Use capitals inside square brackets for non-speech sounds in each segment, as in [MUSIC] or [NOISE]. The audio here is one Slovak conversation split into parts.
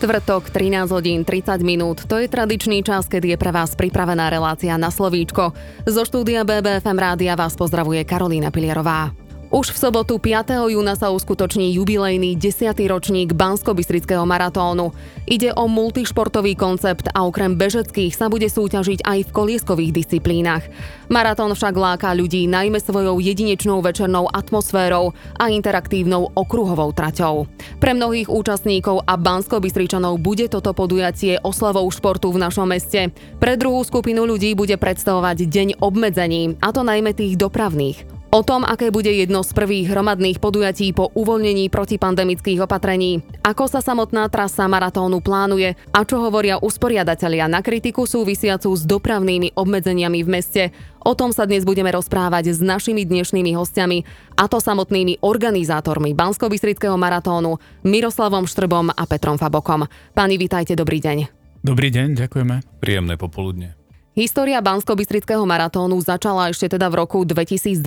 štvrtok, 13 hodín 30 minút. To je tradičný čas, kedy je pre vás pripravená relácia na slovíčko. Zo štúdia BBFM rádia vás pozdravuje Karolína Pilierová. Už v sobotu 5. júna sa uskutoční jubilejný 10. ročník Bansko-Bystrického maratónu. Ide o multišportový koncept a okrem bežeckých sa bude súťažiť aj v kolieskových disciplínach. Maratón však láka ľudí najmä svojou jedinečnou večernou atmosférou a interaktívnou okruhovou traťou. Pre mnohých účastníkov a Bansko-Bystričanov bude toto podujatie oslavou športu v našom meste. Pre druhú skupinu ľudí bude predstavovať deň obmedzení, a to najmä tých dopravných. O tom, aké bude jedno z prvých hromadných podujatí po uvoľnení protipandemických opatrení, ako sa samotná trasa maratónu plánuje a čo hovoria usporiadatelia na kritiku súvisiacu s dopravnými obmedzeniami v meste, o tom sa dnes budeme rozprávať s našimi dnešnými hostiami, a to samotnými organizátormi bansko maratónu Miroslavom Štrbom a Petrom Fabokom. Páni, vitajte, dobrý deň. Dobrý deň, ďakujeme. Príjemné popoludne. História bansko maratónu začala ešte teda v roku 2012.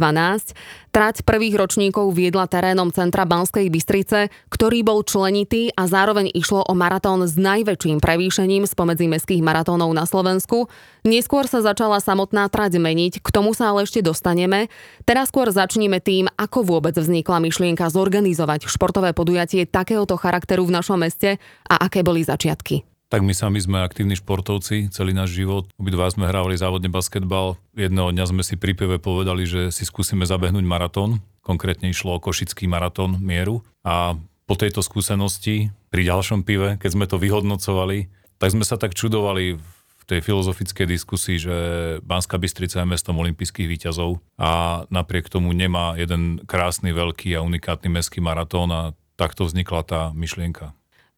Trať prvých ročníkov viedla terénom centra Banskej Bystrice, ktorý bol členitý a zároveň išlo o maratón s najväčším prevýšením spomedzi mestských maratónov na Slovensku. Neskôr sa začala samotná trať meniť, k tomu sa ale ešte dostaneme. Teraz skôr začneme tým, ako vôbec vznikla myšlienka zorganizovať športové podujatie takéhoto charakteru v našom meste a aké boli začiatky. Tak my sami sme aktívni športovci celý náš život. Obidva sme hrávali závodne basketbal. Jedného dňa sme si pri pive povedali, že si skúsime zabehnúť maratón. Konkrétne išlo o Košický maratón mieru. A po tejto skúsenosti, pri ďalšom pive, keď sme to vyhodnocovali, tak sme sa tak čudovali v tej filozofickej diskusii, že Banská Bystrica je mestom olympijských výťazov a napriek tomu nemá jeden krásny, veľký a unikátny mestský maratón a takto vznikla tá myšlienka.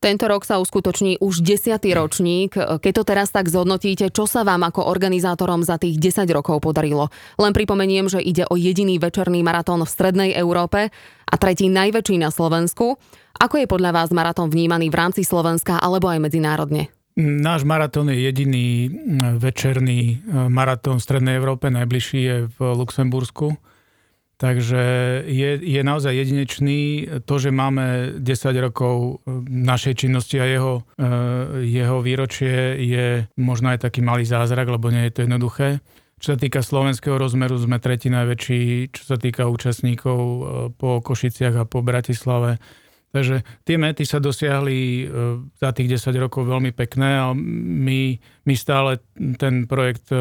Tento rok sa uskutoční už desiatý ročník. Keď to teraz tak zhodnotíte, čo sa vám ako organizátorom za tých 10 rokov podarilo? Len pripomeniem, že ide o jediný večerný maratón v Strednej Európe a tretí najväčší na Slovensku. Ako je podľa vás maratón vnímaný v rámci Slovenska alebo aj medzinárodne? Náš maratón je jediný večerný maratón v Strednej Európe, najbližší je v Luxembursku Takže je, je naozaj jedinečný to, že máme 10 rokov e, našej činnosti a jeho, e, jeho výročie je možno aj taký malý zázrak, lebo nie je to jednoduché. Čo sa týka slovenského rozmeru, sme tretí najväčší, čo sa týka účastníkov e, po Košiciach a po Bratislave. Takže tie mety sa dosiahli za tých 10 rokov veľmi pekné a my, my stále ten projekt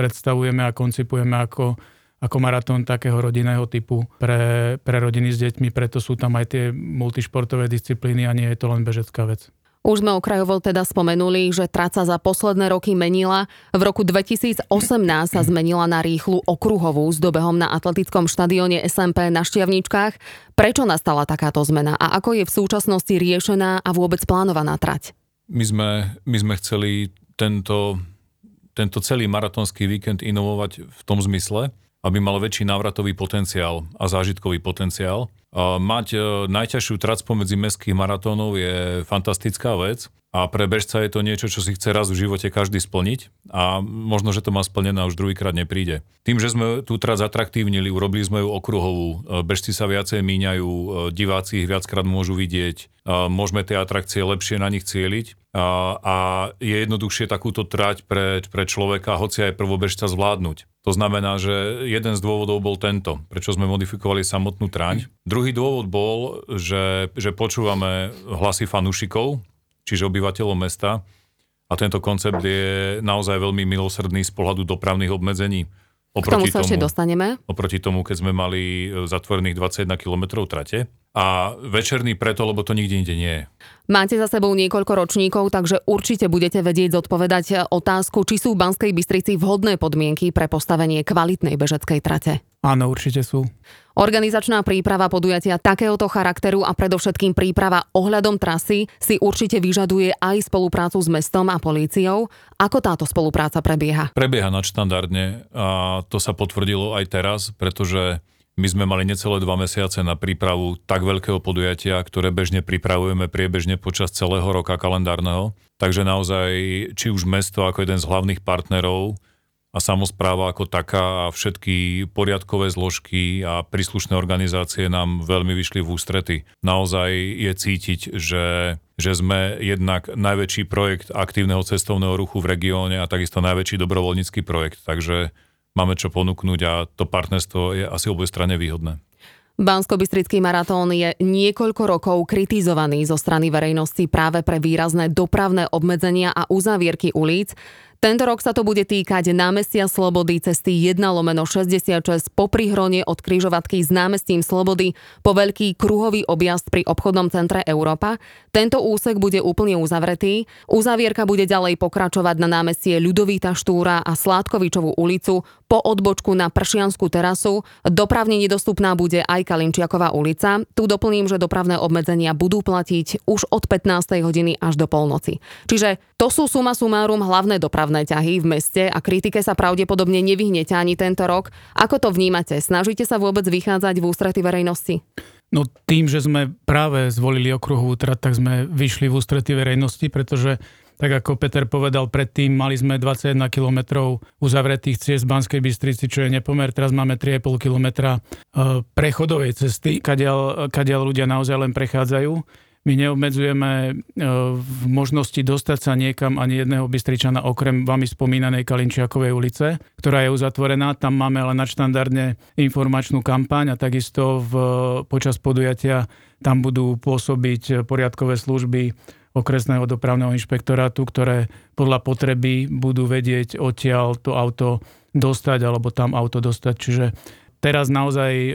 predstavujeme a koncipujeme ako ako maratón takého rodinného typu pre, pre rodiny s deťmi, preto sú tam aj tie multišportové disciplíny a nie je to len bežecká vec. Už sme okrajovo teda spomenuli, že traca za posledné roky menila. V roku 2018 sa zmenila na rýchlu okruhovú s dobehom na atletickom štadióne SMP na Štiavničkách. Prečo nastala takáto zmena a ako je v súčasnosti riešená a vôbec plánovaná trať? My sme, my sme chceli tento, tento celý maratónsky víkend inovovať v tom zmysle, aby mal väčší návratový potenciál a zážitkový potenciál. Mať e, najťažšiu trac pomedzi mestských maratónov je fantastická vec a pre bežca je to niečo, čo si chce raz v živote každý splniť a možno, že to má splnené a už druhýkrát nepríde. Tým, že sme tú trať zatraktívnili, urobili sme ju okruhovú, e, bežci sa viacej míňajú, e, diváci ich viackrát môžu vidieť, môžeme tie atrakcie lepšie na nich cieliť a je jednoduchšie takúto trať pre, pre človeka, hoci aj prvobežca zvládnuť. To znamená, že jeden z dôvodov bol tento, prečo sme modifikovali samotnú tráň. Druhý dôvod bol, že, že počúvame hlasy fanúšikov, čiže obyvateľov mesta a tento koncept je naozaj veľmi milosrdný z pohľadu dopravných obmedzení. Oproti K tomu sa ešte dostaneme. Oproti tomu, keď sme mali zatvorených 21 km trate, a večerný preto, lebo to nikde inde nie je. Máte za sebou niekoľko ročníkov, takže určite budete vedieť zodpovedať otázku, či sú v Banskej Bystrici vhodné podmienky pre postavenie kvalitnej bežeckej trate. Áno, určite sú. Organizačná príprava podujatia takéhoto charakteru a predovšetkým príprava ohľadom trasy si určite vyžaduje aj spoluprácu s mestom a políciou. Ako táto spolupráca prebieha? Prebieha nadštandardne a to sa potvrdilo aj teraz, pretože my sme mali necelé dva mesiace na prípravu tak veľkého podujatia, ktoré bežne pripravujeme priebežne počas celého roka kalendárneho. Takže naozaj, či už mesto ako jeden z hlavných partnerov, a samozpráva ako taká a všetky poriadkové zložky a príslušné organizácie nám veľmi vyšli v ústrety. Naozaj je cítiť, že, že sme jednak najväčší projekt aktívneho cestovného ruchu v regióne a takisto najväčší dobrovoľnícky projekt. Takže máme čo ponúknuť a to partnerstvo je asi oboj strane výhodné. bansko maratón je niekoľko rokov kritizovaný zo strany verejnosti práve pre výrazné dopravné obmedzenia a uzavierky ulic. Tento rok sa to bude týkať námestia Slobody cesty 1 lomeno 66 po prihrone od križovatky s námestím Slobody po veľký kruhový objazd pri obchodnom centre Európa. Tento úsek bude úplne uzavretý. Uzavierka bude ďalej pokračovať na námestie Ľudovita Štúra a Sládkovičovú ulicu po odbočku na Pršianskú terasu. Dopravne nedostupná bude aj Kalinčiaková ulica. Tu doplním, že dopravné obmedzenia budú platiť už od 15. hodiny až do polnoci. Čiže to sú suma sumárum hlavné dopravné ťahy v meste a kritike sa pravdepodobne nevyhnete ani tento rok. Ako to vnímate? Snažíte sa vôbec vychádzať v ústrety verejnosti? No tým, že sme práve zvolili okruhovú trať, tak sme vyšli v ústrety verejnosti, pretože tak ako Peter povedal predtým, mali sme 21 km uzavretých ciest v Banskej Bystrici, čo je nepomer. Teraz máme 3,5 km e, prechodovej cesty, kadiaľ, kadiaľ ľudia naozaj len prechádzajú. My neobmedzujeme e, v možnosti dostať sa niekam ani jedného Bystričana okrem vami spomínanej Kalinčiakovej ulice, ktorá je uzatvorená. Tam máme ale nadštandardne informačnú kampaň a takisto v, počas podujatia tam budú pôsobiť poriadkové služby okresného dopravného inšpektorátu, ktoré podľa potreby budú vedieť odtiaľ to auto dostať alebo tam auto dostať. Čiže teraz naozaj e,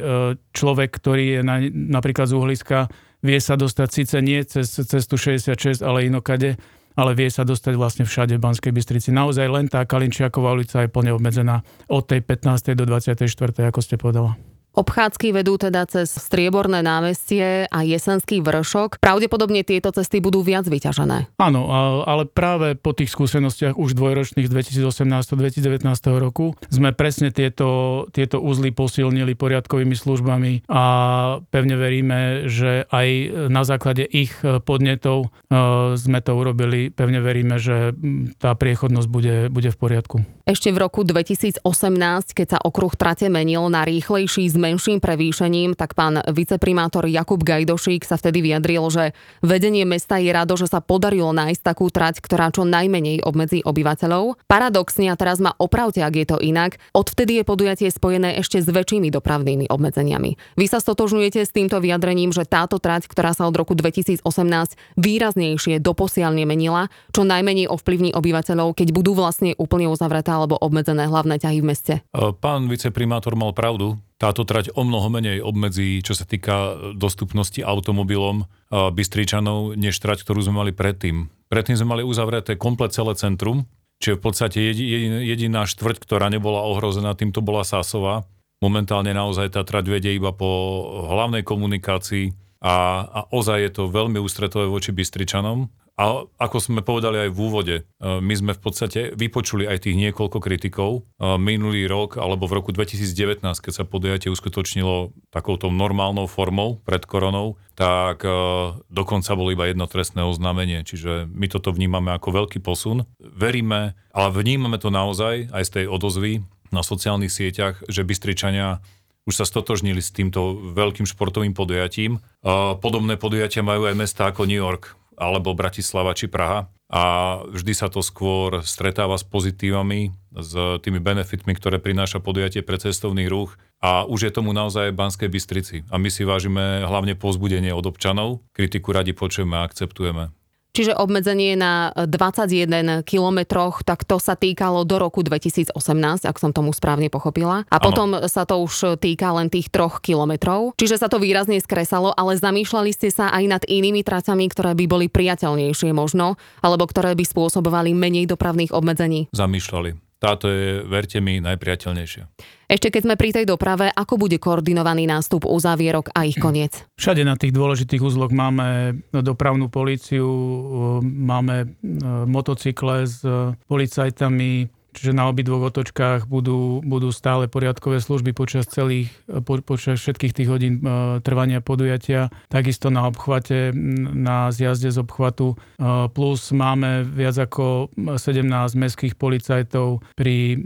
človek, ktorý je na, napríklad z uhliska, vie sa dostať síce nie cez cestu 66, ale inokade, ale vie sa dostať vlastne všade v Banskej Bystrici. Naozaj len tá Kalinčiaková ulica je plne obmedzená od tej 15. do 24. ako ste povedala. Obchádzky vedú teda cez Strieborné námestie a Jesenský vršok. Pravdepodobne tieto cesty budú viac vyťažené. Áno, ale práve po tých skúsenostiach už dvojročných 2018-2019 roku sme presne tieto, tieto uzly posilnili poriadkovými službami a pevne veríme, že aj na základe ich podnetov e, sme to urobili. Pevne veríme, že tá priechodnosť bude, bude v poriadku. Ešte v roku 2018, keď sa okruh trate menil na rýchlejší menším prevýšením, tak pán viceprimátor Jakub Gajdošík sa vtedy vyjadril, že vedenie mesta je rado, že sa podarilo nájsť takú trať, ktorá čo najmenej obmedzí obyvateľov. Paradoxne, a teraz ma opravte, ak je to inak, odvtedy je podujatie spojené ešte s väčšími dopravnými obmedzeniami. Vy sa stotožňujete s týmto vyjadrením, že táto trať, ktorá sa od roku 2018 výraznejšie doposiaľ nemenila, čo najmenej ovplyvní obyvateľov, keď budú vlastne úplne uzavreté alebo obmedzené hlavné ťahy v meste? Pán viceprimátor mal pravdu táto trať o mnoho menej obmedzí, čo sa týka dostupnosti automobilom Bystričanov, než trať, ktorú sme mali predtým. Predtým sme mali uzavreté komplet celé centrum, čiže v podstate jediná štvrť, ktorá nebola ohrozená, týmto bola Sásová. Momentálne naozaj tá trať vedie iba po hlavnej komunikácii a, a ozaj je to veľmi ústretové voči Bystričanom. A ako sme povedali aj v úvode, e, my sme v podstate vypočuli aj tých niekoľko kritikov. E, minulý rok, alebo v roku 2019, keď sa podujatie uskutočnilo takouto normálnou formou pred koronou, tak e, dokonca bolo iba jedno trestné oznámenie. Čiže my toto vnímame ako veľký posun. Veríme, ale vnímame to naozaj aj z tej odozvy na sociálnych sieťach, že Bystričania už sa stotožnili s týmto veľkým športovým podujatím. Podobné podujatia majú aj mesta ako New York, alebo Bratislava či Praha a vždy sa to skôr stretáva s pozitívami, s tými benefitmi, ktoré prináša podujatie pre cestovný ruch a už je tomu naozaj v Banskej Bystrici. A my si vážime hlavne povzbudenie od občanov, kritiku radi počujeme a akceptujeme. Čiže obmedzenie na 21 kilometroch, tak to sa týkalo do roku 2018, ak som tomu správne pochopila. A ano. potom sa to už týka len tých troch kilometrov. Čiže sa to výrazne skresalo, ale zamýšľali ste sa aj nad inými tracami, ktoré by boli priateľnejšie možno, alebo ktoré by spôsobovali menej dopravných obmedzení? Zamýšľali. Táto je, verte mi, najpriateľnejšia. Ešte keď sme pri tej doprave, ako bude koordinovaný nástup uzávierok a ich koniec? Všade na tých dôležitých uzloch máme dopravnú políciu, máme e, motocykle s e, policajtami, Čiže na obidvoch otočkách budú, budú stále poriadkové služby počas celých, po, počas všetkých tých hodín e, trvania podujatia. Takisto na obchvate, na zjazde z obchvatu. E, plus máme viac ako 17 mestských policajtov pri e,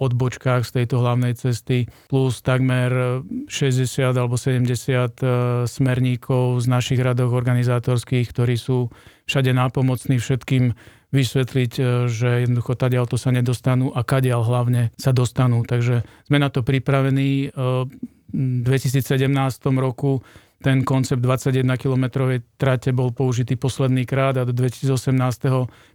odbočkách z tejto hlavnej cesty. Plus takmer 60 alebo 70 smerníkov z našich radov organizátorských, ktorí sú všade nápomocní všetkým vysvetliť, e, že jednoducho tadiaľ to sa nedostanú a kadiaľ hlavne sa dostanú. Takže sme na to pripravení. E, v 2017 roku ten koncept 21 km trate bol použitý posledný krát a do 2018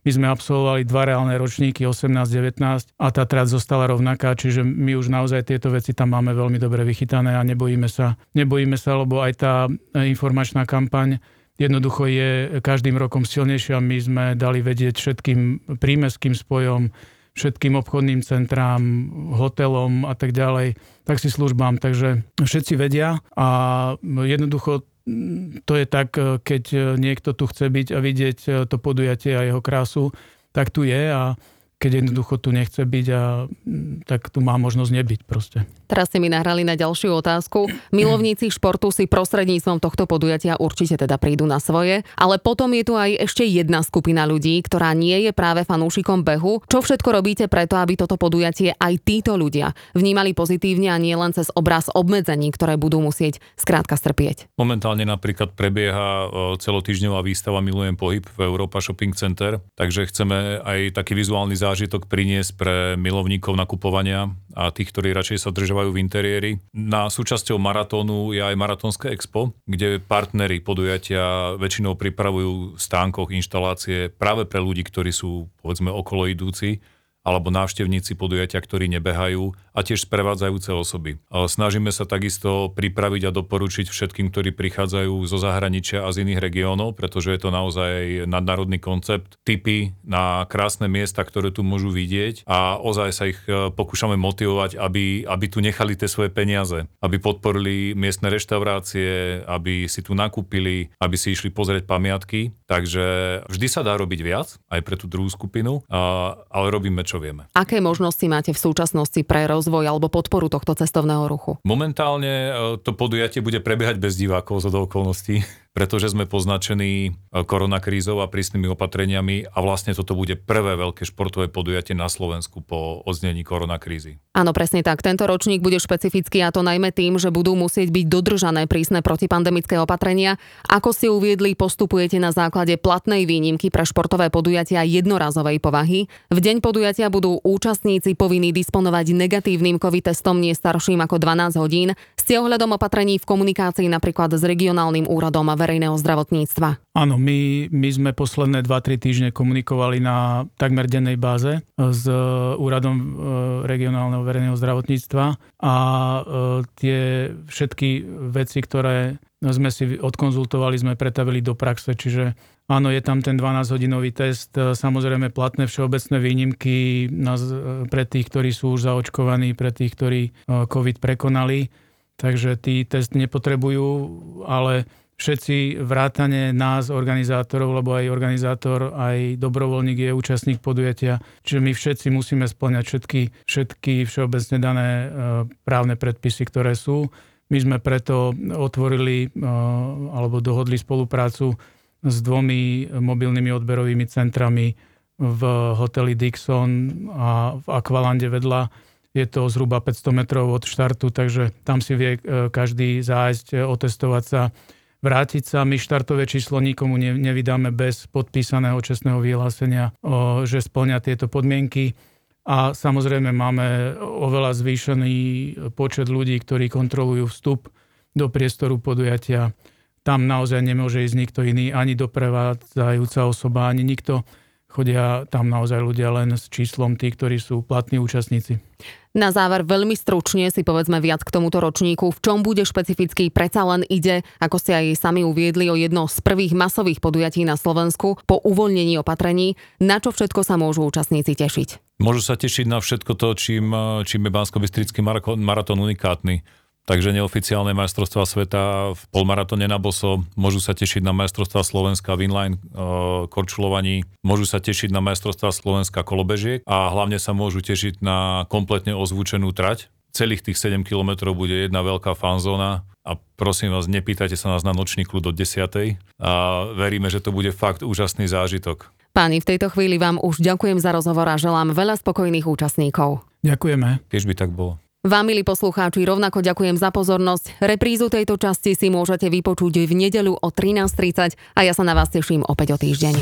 my sme absolvovali dva reálne ročníky 18-19 a tá trať zostala rovnaká, čiže my už naozaj tieto veci tam máme veľmi dobre vychytané a nebojíme sa, nebojíme sa, lebo aj tá informačná kampaň jednoducho je každým rokom silnejšia. My sme dali vedieť všetkým prímeským spojom, všetkým obchodným centrám, hotelom a tak ďalej, taxi službám, takže všetci vedia a jednoducho to je tak, keď niekto tu chce byť a vidieť to podujatie a jeho krásu, tak tu je a keď jednoducho tu nechce byť a tak tu má možnosť nebyť proste. Teraz ste mi nahrali na ďalšiu otázku. [CLEARS THROAT] Milovníci športu si prostredníctvom tohto podujatia určite teda prídu na svoje, ale potom je tu aj ešte jedna skupina ľudí, ktorá nie je práve fanúšikom behu. Čo všetko robíte preto, aby toto podujatie aj títo ľudia vnímali pozitívne a nie len cez obraz obmedzení, ktoré budú musieť skrátka strpieť? Momentálne napríklad prebieha celotýždňová výstava Milujem pohyb v Európa Shopping Center, takže chceme aj taký vizuálny zážitok priniesť pre milovníkov nakupovania a tých, ktorí radšej sa držajú v interiéri. Na súčasťou maratónu je aj Maratónske expo, kde partnery podujatia väčšinou pripravujú stánkoch inštalácie práve pre ľudí, ktorí sú povedzme okolo idúci alebo návštevníci podujatia, ktorí nebehajú a tiež sprevádzajúce osoby. Snažíme sa takisto pripraviť a doporučiť všetkým, ktorí prichádzajú zo zahraničia a z iných regiónov, pretože je to naozaj nadnárodný koncept, typy na krásne miesta, ktoré tu môžu vidieť a ozaj sa ich e, pokúšame motivovať, aby, aby tu nechali tie svoje peniaze, aby podporili miestne reštaurácie, aby si tu nakúpili, aby si išli pozrieť pamiatky. Takže vždy sa dá robiť viac, aj pre tú druhú skupinu, ale robíme čo čo vieme. Aké možnosti máte v súčasnosti pre rozvoj alebo podporu tohto cestovného ruchu? Momentálne e, to podujatie bude prebiehať bez divákov zo do okolností pretože sme poznačení e, koronakrízou a prísnymi opatreniami a vlastne toto bude prvé veľké športové podujatie na Slovensku po odznení koronakrízy. Áno, presne tak. Tento ročník bude špecifický a to najmä tým, že budú musieť byť dodržané prísne protipandemické opatrenia. Ako si uviedli, postupujete na základe platnej výnimky pre športové podujatia jednorazovej povahy. V deň podujatia budú účastníci povinní disponovať negatívnym COVID testom nie starším ako 12 hodín s ohľadom opatrení v komunikácii napríklad s regionálnym úradom verejného zdravotníctva. Áno, my, my sme posledné 2-3 týždne komunikovali na takmer dennej báze s e, úradom e, regionálneho verejného zdravotníctva a e, tie všetky veci, ktoré sme si odkonzultovali, sme pretavili do praxe, čiže áno, je tam ten 12-hodinový test, samozrejme platné všeobecné výnimky pre tých, ktorí sú už zaočkovaní, pre tých, ktorí COVID prekonali, takže tí test nepotrebujú, ale všetci vrátane nás, organizátorov, lebo aj organizátor, aj dobrovoľník je účastník podujatia, čiže my všetci musíme splňať všetky, všetky všeobecne dané e, právne predpisy, ktoré sú. My sme preto otvorili e, alebo dohodli spoluprácu s dvomi mobilnými odberovými centrami v hoteli Dixon a v Aqualande vedľa. Je to zhruba 500 metrov od štartu, takže tam si vie e, každý zájsť, otestovať sa vrátiť sa. My štartové číslo nikomu nevydáme bez podpísaného čestného vyhlásenia, že splňa tieto podmienky. A samozrejme máme oveľa zvýšený počet ľudí, ktorí kontrolujú vstup do priestoru podujatia. Tam naozaj nemôže ísť nikto iný, ani doprevádzajúca osoba, ani nikto chodia tam naozaj ľudia len s číslom tí, ktorí sú platní účastníci. Na záver veľmi stručne si povedzme viac k tomuto ročníku. V čom bude špecifický? Predsa len ide, ako ste aj sami uviedli, o jedno z prvých masových podujatí na Slovensku po uvoľnení opatrení. Na čo všetko sa môžu účastníci tešiť? Môžu sa tešiť na všetko to, čím, čím je bansko maratón unikátny takže neoficiálne majstrovstvá sveta v polmaratóne na boso, môžu sa tešiť na majstrovstvá Slovenska v inline uh, korčulovaní, môžu sa tešiť na majstrovstvá Slovenska kolobežiek a hlavne sa môžu tešiť na kompletne ozvučenú trať. Celých tých 7 km bude jedna veľká fanzóna a prosím vás, nepýtajte sa nás na nočný kľud do 10. a veríme, že to bude fakt úžasný zážitok. Páni, v tejto chvíli vám už ďakujem za rozhovor a želám veľa spokojných účastníkov. Ďakujeme. Keď by tak bolo. Vám, milí poslucháči, rovnako ďakujem za pozornosť. Reprízu tejto časti si môžete vypočuť v nedelu o 13.30 a ja sa na vás teším opäť o týždeň.